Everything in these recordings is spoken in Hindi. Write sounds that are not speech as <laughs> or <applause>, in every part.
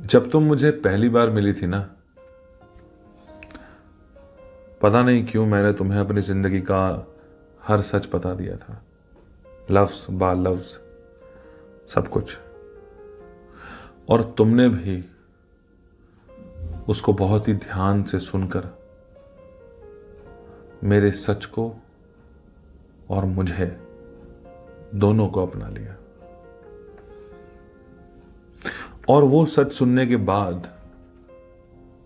जब तुम मुझे पहली बार मिली थी ना, पता नहीं क्यों मैंने तुम्हें अपनी ज़िंदगी का हर सच बता दिया था। लफ्ज बा लफ्ज, सब कुछ। और तुमने भी उसको बहुत ही ध्यान से सुनकर मेरे सच को और मुझे दोनों को अपना लिया। और वो सच सुनने के बाद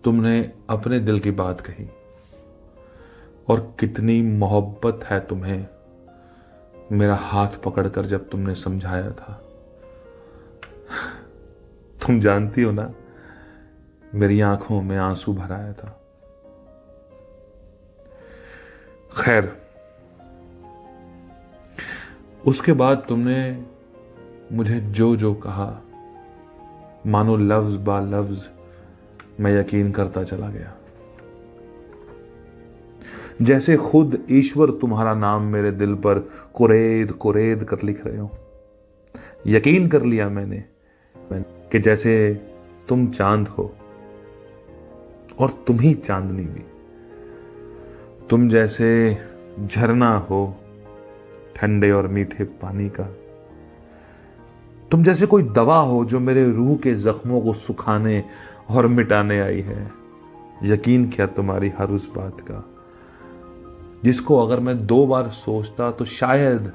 तुमने अपने दिल की बात कही। और कितनी मोहब्बत है तुम्हें मेरा हाथ पकड़कर जब तुमने समझाया था। तुम जानती हो ना, मेरी आँखों में आँसू भराया था। खैर, उसके बाद तुमने मुझे जो जो कहा मानो लफ्ज बा लफ्ज मैं यकीन करता चला गया। जैसे खुद ईश्वर तुम्हारा नाम मेरे दिल पर कुरेद कुरेद कर लिख रहे हो। यकीन कर लिया मैंने कि जैसे तुम चाँद हो और तुम ही चांदनी भी। तुम जैसे झरना हो ठंडे और मीठे पानी का। तुम जैसे कोई दवा हो जो मेरे रूह के जख्मों को सुखाने और मिटाने आई है। यकीन किया तुम्हारी हर उस बात का। जिसको अगर मैं दो बार सोचता तो शायद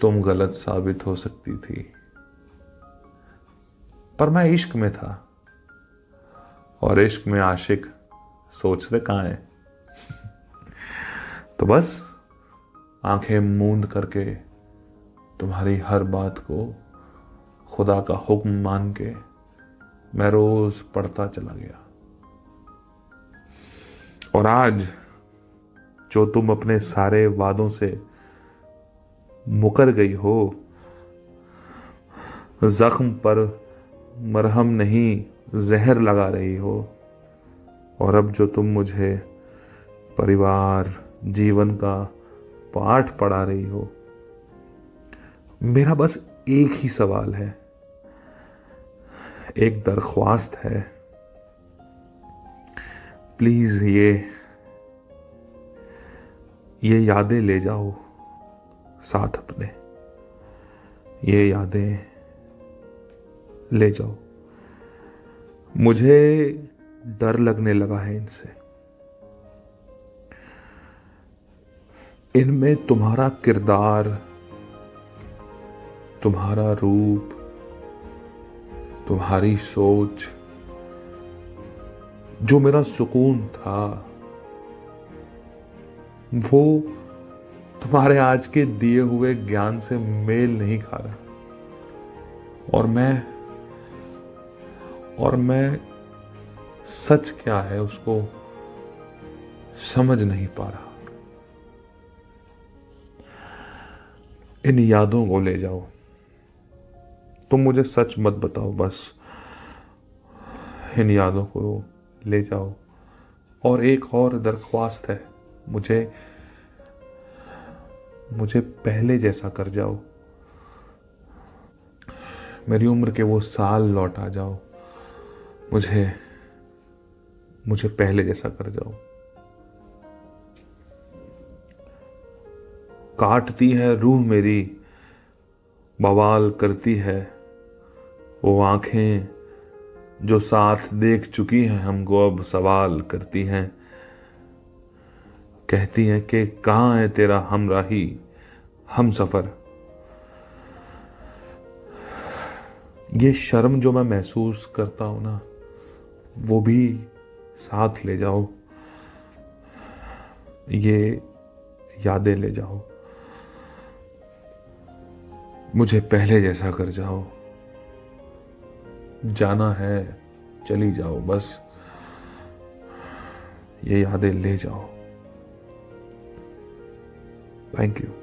तुम गलत साबित हो सकती थी। पर मैं इश्क में था और इश्क में आशिक सोचते कहाँ है? <laughs> तो बस आँखें मूंद करके तुम्हारी हर बात को खुदा का हुक्म मान के मैं रोज पढ़ता चला गया। और आज जो तुम अपने सारे वादों से मुकर गई हो, जख्म पर मरहम नहीं, जहर लगा रही हो, और अब जो तुम मुझे परिवार, जीवन का पाठ पढ़ा रही हो मेरा बस एक ही सवाल है। एक दरख्वास्त है। प्लीज़ ये ये यादें ले जाओ साथ अपने। ये यादें ले जाओ। मुझे डर लगने लगा है इनसे। इनमें तुम्हारा किरदार तुम्हारा रूप, तुम्हारी सोच, जो मेरा सुकून था, वो तुम्हारे आज के दिए हुए ज्ञान से मेल नहीं खा रहा। और मैं और मैं सच क्या है उसको समझ नहीं पा रहा। इन यादों को ले जाओ। तुम मुझे सच मत बताओ, बस इन यादों को ले जाओ। और एक और दरख्वास्त है, मुझे मुझे पहले जैसा कर जाओ। मेरी उम्र के वो साल लौट आ जाओ। मुझे मुझे पहले जैसा कर जाओ। काटती है रूह मेरी, बवाल करती है वो आँखें जो साथ देख चुकी हैं, हमको अब सवाल करती हैं। कहती हैं कि कहाँ है तेरा हमराही हम सफ़र ये शर्म जो मैं महसूस करता हूँ ना, वो भी साथ ले जाओ। ये यादें ले जाओ। मुझे पहले जैसा कर जाओ। जाना है चली जाओ बस ये यादें ले जाओ। Thank you